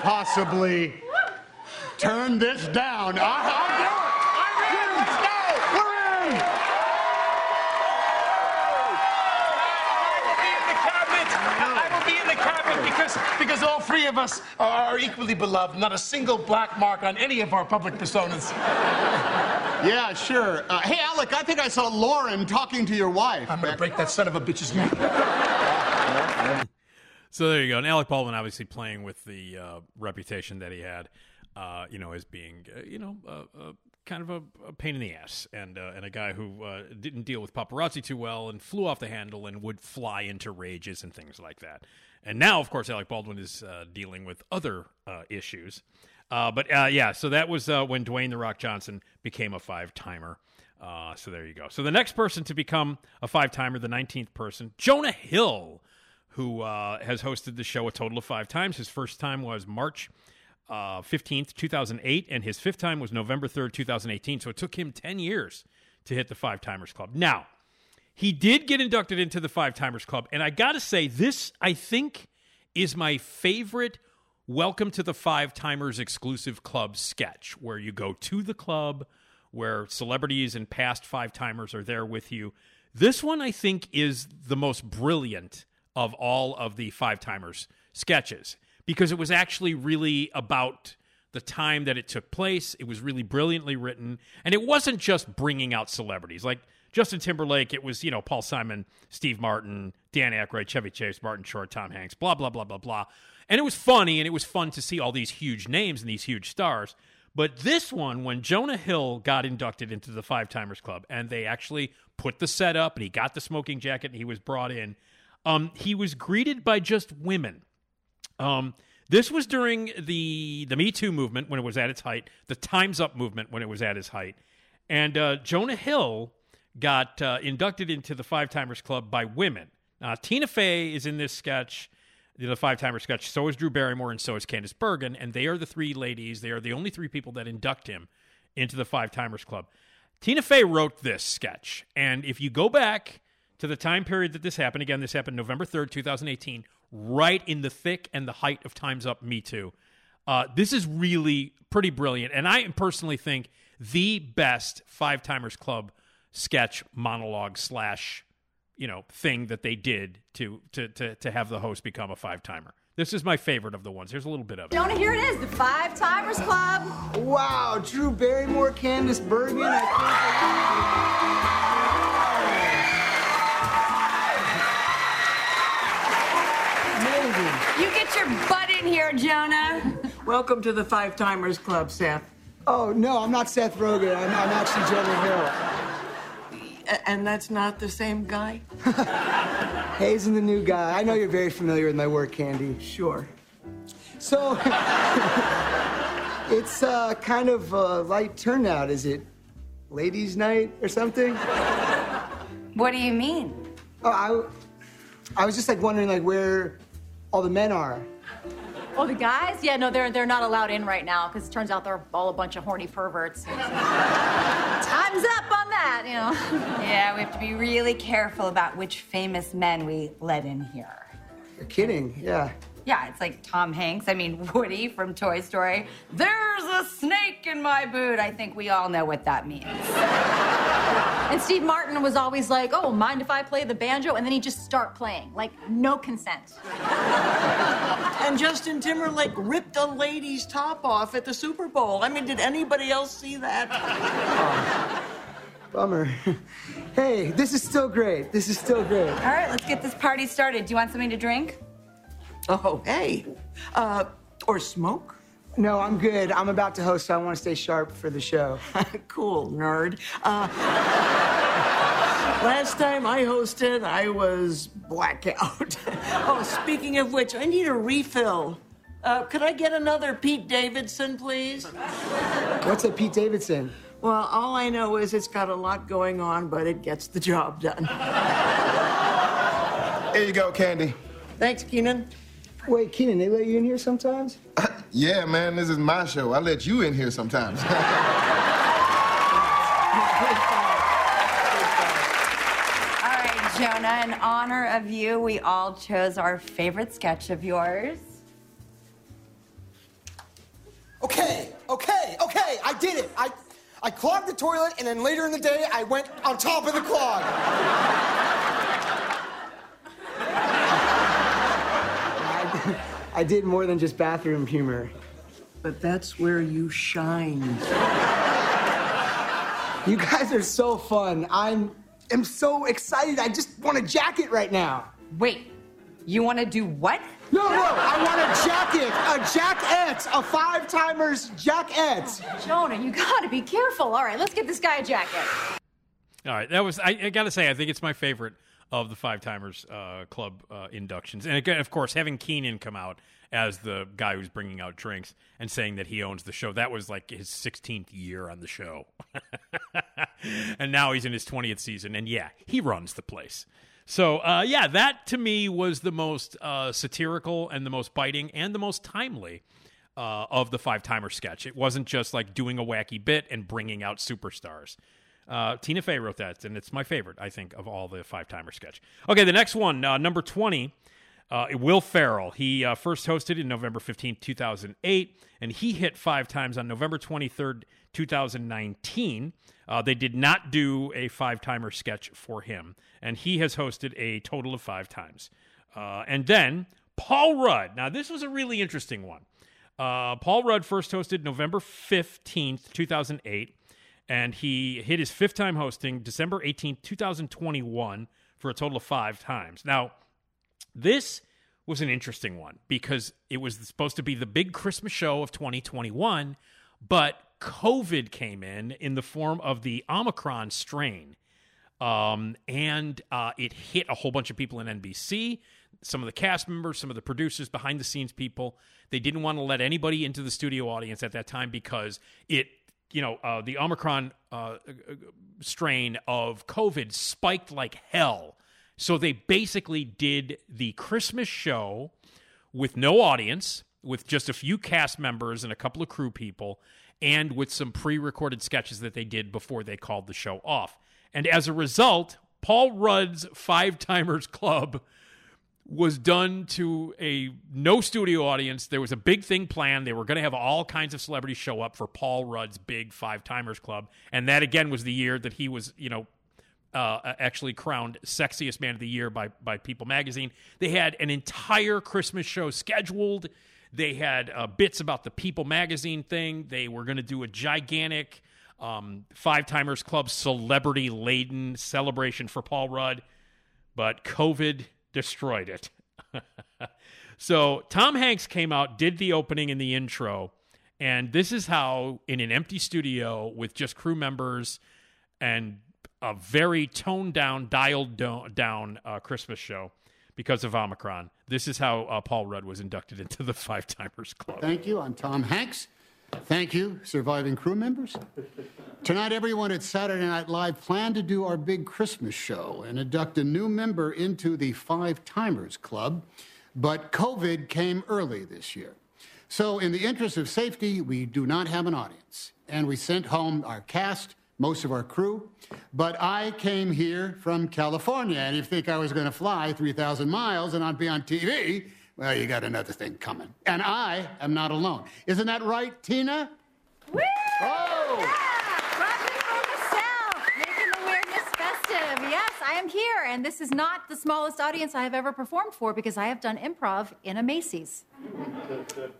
Possibly turn this down. I, I'll do it. I'm in. No, we're in. I will be in the cabinet because, because all three of us are equally beloved. Not a single black mark on any of our public personas. Yeah, sure. Uh, hey, Alec, I think I saw Lorne talking to your wife. I'm gonna break that son of a bitch's neck. So there you go. And Alec Baldwin obviously playing with the uh, reputation that he had, uh, you know, as being, uh, you know, kind of a, a pain in the ass and uh, and a guy who uh, didn't deal with paparazzi too well and flew off the handle and would fly into rages and things like that. And now, of course, Alec Baldwin is uh, dealing with other issues. But yeah, so that was when Dwayne the Rock Johnson became a five timer. So there you go. So the next person to become a five timer, the 19th person, Jonah Hill, who uh, has hosted the show a total of five times. His first time was March uh, 15th, 2008, and his fifth time was November 3rd, 2018. So it took him 10 years to hit the Five Timers Club. Now, he did get inducted into the Five Timers Club, and I got to say, this, I think, is my favorite Welcome to the Five Timers exclusive club sketch, where you go to the club, where celebrities and past Five Timers are there with you. This one, I think, is the most brilliant of all of the Five Timers sketches because it was actually really about the time that it took place. It was really brilliantly written, and it wasn't just bringing out celebrities like Justin Timberlake. It was you know Paul Simon, Steve Martin, Dan Aykroyd, Chevy Chase, Martin Short, Tom Hanks, blah blah blah blah blah. And it was funny, and it was fun to see all these huge names and these huge stars. But this one, when Jonah Hill got inducted into the Five Timers Club, and they actually put the set up, and he got the smoking jacket, and he was brought in, um, he was greeted by just women. Um, this was during the the Me Too movement when it was at its height, the Times Up movement when it was at its height, and uh, Jonah Hill got uh, inducted into the Five Timers Club by women. Uh, Tina Fey is in this sketch, the Five Timer sketch. So is Drew Barrymore and so is Candice Bergen, and they are the three ladies. They are the only three people that induct him into the Five Timers Club. Tina Fey wrote this sketch, and if you go back to the time period that this happened, again, this happened November 3rd, 2018, right in the thick and the height of Time's Up Me Too. Uh, this is really pretty brilliant, and I personally think the best Five Timers Club sketch monologue slash you know thing that they did to to to to have the host become a five timer. This is my favorite of the ones. Here's a little bit of it. Jonah, here it is, the Five Timers Club. Wow, Drew Barrymore, Candice Bergen. Your butt in here, Jonah. Welcome to the Five Timers Club, Seth. Oh, no, I'm not Seth Rogen. I'm, I'm actually Jonah Hill. And that's not the same guy? Hill. <laughs> Hayes and the new guy. I know you're very familiar with my work, Candy. Sure. So, <laughs> it's uh, kind of a light turnout. Is it ladies' night or something? What do you mean? Oh, I, I was just like wondering like where all the men are. Oh, the guys? Yeah, no, they're they're not allowed in right now because it turns out they're all a bunch of horny perverts. Time's up on that, you know. Yeah, we have to be really careful about which famous men we let in here. You're kidding, yeah. Yeah, it's like Tom Hanks. I mean, <laughs> Woody from Toy Story. There's a snake in my boot. I think we all know what that means. And Steve Martin was always like, oh, mind if I play the banjo? And then he'd just start playing, like, no consent. And Justin Timberlake ripped a lady's top off at the Super Bowl. I mean, did anybody else see that? <laughs> Bummer. hey, this is still great. This is still great. All right, let's get this party started. Do you want something to drink? Oh, hey. Uh, or smoke? No, I'm good. I'm about to host, so I want to stay sharp for the show. <laughs> cool, nerd. Uh, <laughs> last time I hosted, I was blackout. <laughs> oh, speaking of which, I need a refill. Uh, could I get another Pete Davidson, please? What's a Pete Davidson? Well, all I know is it's got a lot going on, but it gets the job done. Here you go, Candy. Thanks, Kenan. Wait, Kenan, they let you in here sometimes? <laughs> Yeah, man, this is my show. I let you in here sometimes. <laughs> All right, Jonah, in honor of you, we all chose our favorite sketch of yours. Okay, okay, okay, I did it. I, I clogged the toilet, and then later in the day, I went on top of the clog. I, I did more than just bathroom humor. But that's where you shine. You guys are so fun. I'm am so excited. I just want a jacket right now. Wait, you want to do what? No, no, I want a jacket. A jacket. A five timers jacket. Jonah, you gotta be careful. All right, let's get this guy a jacket. All right, that was I, I got to say I think it's my favorite of the Five Timers uh, Club uh, inductions, and again, of course, having Kenan come out as the guy who's bringing out drinks and saying that he owns the show. That was like his 16th year on the show, <laughs> and now he's in his 20th season, and yeah, he runs the place. So uh, yeah, that to me was the most uh, satirical and the most biting and the most timely. Uh, of the five timer sketch. It wasn't just like doing a wacky bit and bringing out superstars. Uh, Tina Fey wrote that, and it's my favorite, I think, of all the five timer sketch. Okay, the next one, uh, number 20, uh, Will Ferrell. He uh, first hosted in November 15th, 2008, and he hit five times on November 23rd, 2019. Uh, they did not do a five timer sketch for him, and he has hosted a total of five times. Uh, and then Paul Rudd. Now, this was a really interesting one. Paul Rudd first hosted November 15th, 2008, and he hit his fifth time hosting December 18th, 2021, for a total of five times. Now, this was an interesting one because it was supposed to be the big Christmas show of 2021, but COVID came in in the form of the Omicron strain. Um, and uh, it hit a whole bunch of people in NBC, some of the cast members, some of the producers, behind the scenes people. They didn't want to let anybody into the studio audience at that time because it, you know, uh, the Omicron uh, strain of COVID spiked like hell. So they basically did the Christmas show with no audience, with just a few cast members and a couple of crew people, and with some pre recorded sketches that they did before they called the show off. And as a result, Paul Rudd's Five Timers Club was done to a no studio audience. There was a big thing planned. They were going to have all kinds of celebrities show up for Paul Rudd's big Five Timers Club. And that again was the year that he was, you know, uh, actually crowned sexiest man of the year by by People magazine. They had an entire Christmas show scheduled. They had uh, bits about the People magazine thing. They were going to do a gigantic um, Five Timers Club celebrity laden celebration for Paul Rudd, but COVID destroyed it. <laughs> so Tom Hanks came out, did the opening and the intro, and this is how, in an empty studio with just crew members and a very toned down, dialed do- down uh, Christmas show because of Omicron. This is how uh, Paul Rudd was inducted into the <laughs> Five Timers Club. Thank you. I'm Tom Hanks. Thank you, surviving crew members. Tonight, everyone at Saturday Night Live planned to do our big Christmas show and induct a new member into the Five Timers Club, but COVID came early this year. So, in the interest of safety, we do not have an audience, and we sent home our cast, most of our crew. But I came here from California, and if you think I was going to fly 3,000 miles and not be on TV, well, you got another thing coming. And I am not alone. Isn't that right, Tina? Woo! Oh! Yeah! Rocking the South, making the weirdness festive. Yes, I am here, and this is not the smallest audience I have ever performed for because I have done improv in a Macy's.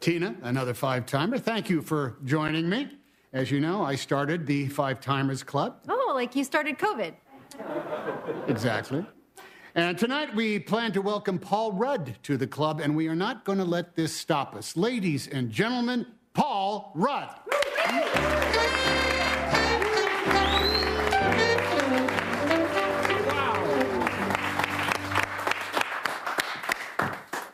Tina, another five timer, thank you for joining me. As you know, I started the Five Timers Club. Oh, like you started COVID. Exactly. And tonight we plan to welcome Paul Rudd to the club, and we are not going to let this stop us. Ladies and gentlemen, Paul Rudd.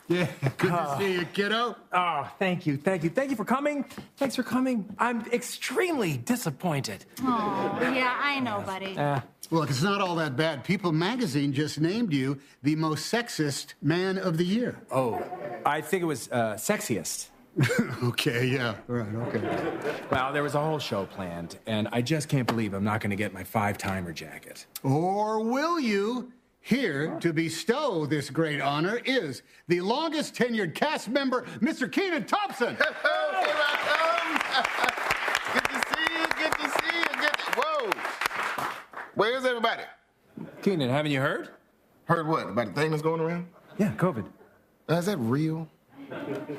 Yeah, <laughs> good to ah. see you, kiddo. Oh, thank you, thank you, thank you for coming. Thanks for coming. I'm extremely disappointed. Oh, yeah, I know, buddy. Uh, uh, Look, it's not all that bad. People magazine just named you the most sexist man of the year. Oh, I think it was uh, sexiest. <laughs> okay, yeah, right, okay. Well, there was a whole show planned, and I just can't believe I'm not going to get my five timer jacket. Or will you? Here to bestow this great honor is the longest tenured cast member, Mr. Kenan Thompson. <laughs> Good to see you. Good to see you. Good to... Whoa. Where's everybody? Kenan, haven't you heard? Heard what? About the thing that's going around? Yeah, COVID. Is that real?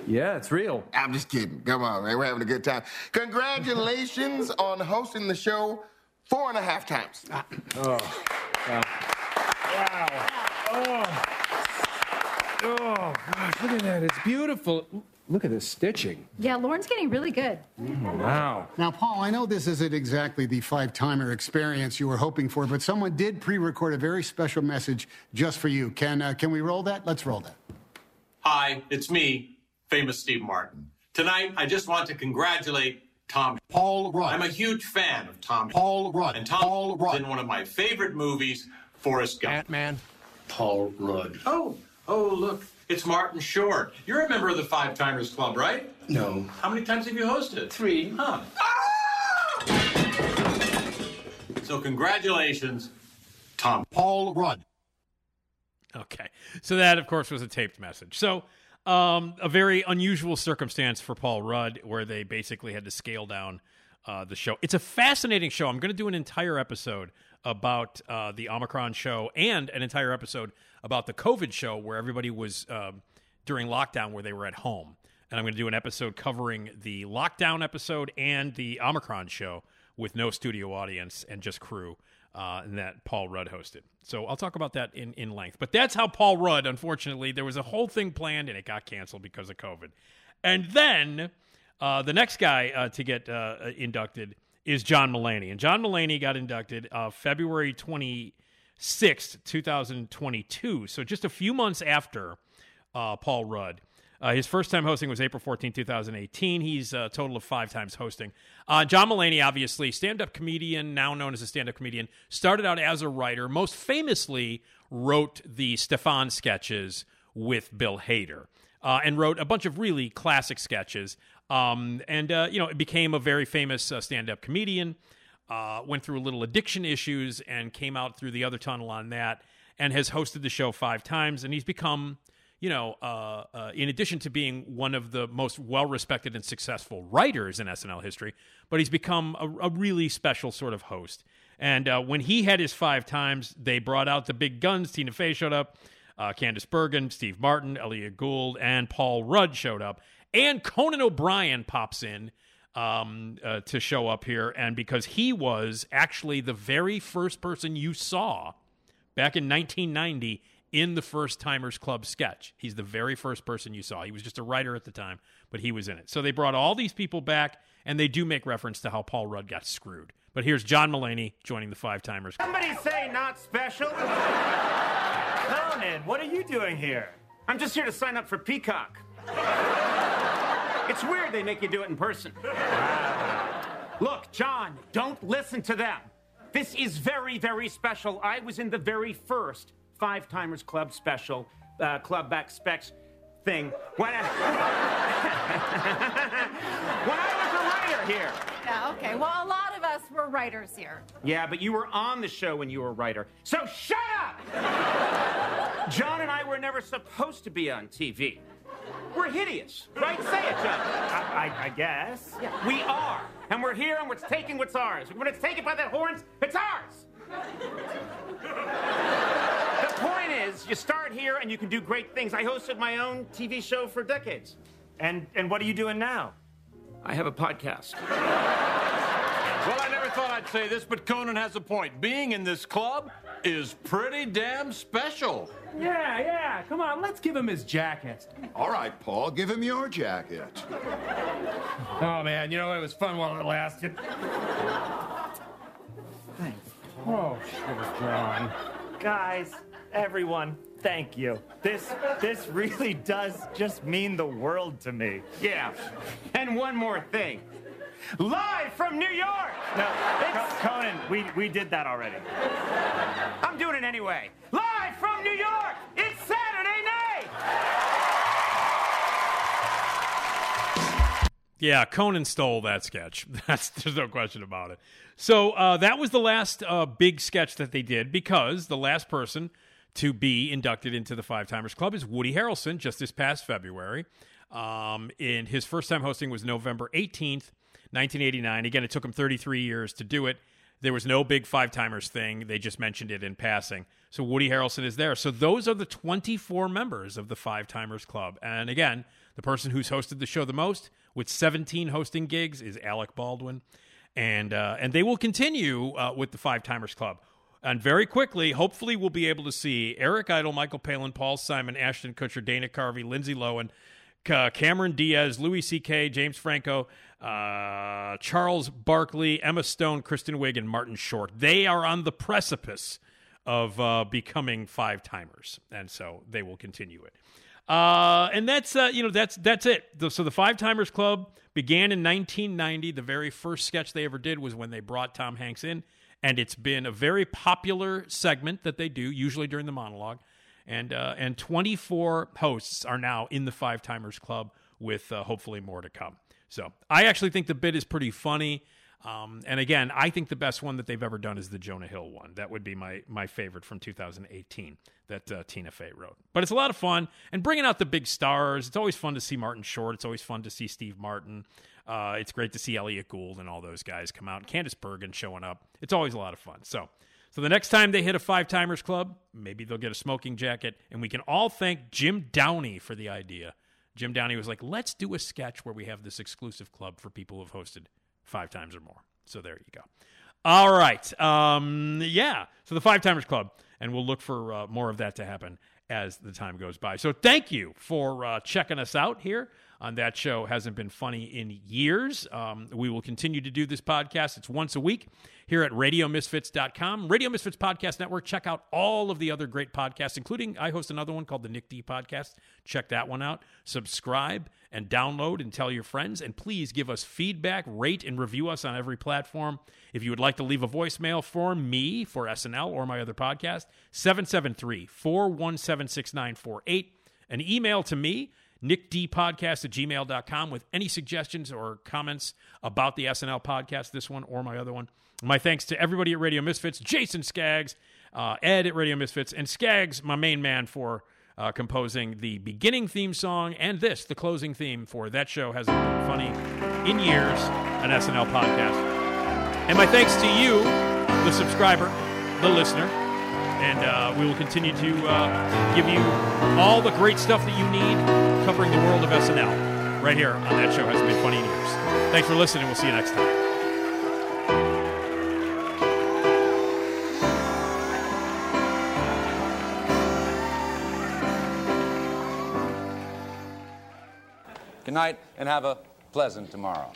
Yeah, it's real. I'm just kidding. Come on, man. We're having a good time. Congratulations <laughs> on hosting the show four and a half times. Ah. Oh, wow. Wow. Oh. Oh, gosh, look at that. It's beautiful. Look at this stitching. Yeah, Lorne's getting really good. Wow. Now, Paul, I know this isn't exactly the five timer experience you were hoping for, but someone did pre record a very special message just for you. Can, uh, can we roll that? Let's roll that. Hi, it's me, famous Steve Martin. Tonight, I just want to congratulate Tom Paul Rudd. I'm a huge fan of Tom Paul Rudd. And Tom Paul Rudd in one of my favorite movies, Forrest Gump. Ant-Man. Paul Rudd. Oh, oh, look, it's Martin Short. You're a member of the Five Timers Club, right? No. How many times have you hosted? Three. Huh. So congratulations, Tom Paul Rudd. Okay. So that, of course, was a taped message. So, um, a very unusual circumstance for Paul Rudd, where they basically had to scale down uh, the show. It's a fascinating show. I'm going to do an entire episode about uh, the Omicron show and an entire episode about the COVID show, where everybody was um, during lockdown, where they were at home. And I'm going to do an episode covering the lockdown episode and the Omicron show with no studio audience and just crew uh, and that Paul Rudd hosted. So I'll talk about that in, in length. But that's how Paul Rudd, unfortunately, there was a whole thing planned and it got canceled because of COVID. And then uh, the next guy uh, to get uh, inducted is John Mulaney. And John Mulaney got inducted uh, February 26th, 2022. So just a few months after uh, Paul Rudd. Uh, his first time hosting was April 14, 2018. He's a total of five times hosting. Uh, John Mulaney, obviously, stand up comedian, now known as a stand up comedian, started out as a writer. Most famously, wrote the Stefan sketches with Bill Hader uh, and wrote a bunch of really classic sketches. Um, and, uh, you know, it became a very famous uh, stand up comedian. Uh, went through a little addiction issues and came out through the other tunnel on that and has hosted the show five times. And he's become you know, uh, uh, in addition to being one of the most well respected and successful writers in SNL history, but he's become a, a really special sort of host. And uh, when he had his five times, they brought out the big guns. Tina Fey showed up, uh, Candice Bergen, Steve Martin, Elliott Gould, and Paul Rudd showed up. And Conan O'Brien pops in um, uh, to show up here. And because he was actually the very first person you saw back in 1990 in the first Timers Club sketch. He's the very first person you saw. He was just a writer at the time, but he was in it. So they brought all these people back, and they do make reference to how Paul Rudd got screwed. But here's John Mulaney joining the Five Timers. Somebody say not special. Conan, what are you doing here? I'm just here to sign up for Peacock. It's weird they make you do it in person. Look, John, don't listen to them. This is very, very special. I was in the very first Five Timers Club special, uh, Club Back Specs thing when I, <laughs> when I was a writer here. Yeah, okay. Well, a lot of us we're writers here. Yeah, but you were on the show when you were a writer. So shut up! <laughs> John and I were never supposed to be on TV. We're hideous, right? Say it, John. I, I, I guess. Yeah, we are. And we're here and we're taking what's ours. When it's taken by the horns, it's ours. the point is, you start here and you can do great things. I hosted my own TV show for decades. And and what are you doing now? I have a podcast. Well, I thought I'd say this, but Conan has a point. Being in this club is pretty damn special. Yeah, yeah. Come on, let's give him his jacket. All right, Paul, give him your jacket. Oh man, you know it was fun while it lasted. Thanks. Oh, shit, John. Guys, everyone, thank you. This this really does just mean the world to me. Yeah. And one more thing. Live from New York! No, Co- Conan, we, we did that already. I'm doing it anyway. Live from New York! It's Saturday night! Yeah, Conan stole that sketch. <laughs> That's there's no question about it. So uh, that was the last uh, big sketch that they did because the last person to be inducted into the Five Timers Club is Woody Harrelson. Just this past February, um, in his first time hosting was November eighteenth, nineteen eighty nine. Again, it took thirty three years to do it. There was no big Five Timers thing. They just mentioned it in passing. So Woody Harrelson is there. So those are the 24 members of the Five Timers Club. And again, the person who's hosted the show the most with 17 hosting gigs is Alec Baldwin. And, uh, and they will continue uh, with the Five Timers Club. And very quickly, hopefully, we'll be able to see Eric Idle, Michael Palin, Paul Simon, Ashton Kutcher, Dana Carvey, Lindsay Lohan, Ca- Cameron Diaz, Louis C.K., James Franco, uh, Charles Barkley, Emma Stone, Kristen Wiig, and Martin Short. They are on the precipice of uh, becoming five timers, and so they will continue it. Uh, and that's uh, you know that's that's it. So the Five Timers Club began in 1990. The very first sketch they ever did was when they brought Tom Hanks in, and it's been a very popular segment that they do, usually during the monologue. And uh, and 24 hosts are now in the Five Timers Club, with uh, hopefully more to come. So I actually think the bit is pretty funny. Um, and again, I think the best one that they've ever done is the Jonah Hill one. That would be my my favorite from 2018 that uh, Tina Fey wrote. But it's a lot of fun and bringing out the big stars. It's always fun to see Martin Short. It's always fun to see Steve Martin. Uh, it's great to see Elliott Gould and all those guys come out. Candice Bergen showing up. It's always a lot of fun. So. So the next time they hit a five timers club, maybe they'll get a smoking jacket, and we can all thank Jim Downey for the idea. Jim Downey was like, "Let's do a sketch where we have this exclusive club for people who've hosted five times or more." So there you go. All right, um, yeah. So the five timers club, and we'll look for uh, more of that to happen as the time goes by. So thank you for uh, checking us out here on that show. Hasn't been funny in years. Um, we will continue to do this podcast. It's once a week here at RadioMisfits.com. Radio Misfits Podcast Network. Check out all of the other great podcasts, including I host another one called the Nick D Podcast. Check that one out. Subscribe and download and tell your friends. And please give us feedback, rate, and review us on every platform. If you would like to leave a voicemail for me, for SNL, or my other podcast, 773 417 6948. An email to me, nickdpodcast at gmail.com, with any suggestions or comments about the SNL podcast, this one or my other one. My thanks to everybody at Radio Misfits, Jason Skaggs, uh, Ed at Radio Misfits, and Skaggs, my main man, for uh, composing the beginning theme song and this, the closing theme for That Show Hasn't Been Funny in Years, an SNL podcast. And my thanks to you, the subscriber, the listener. And uh, we will continue to uh, give you all the great stuff that you need covering the world of SNL right here on That Show Hasn't Been Funny in Years. Thanks for listening. We'll see you next time. Good night and have a pleasant tomorrow.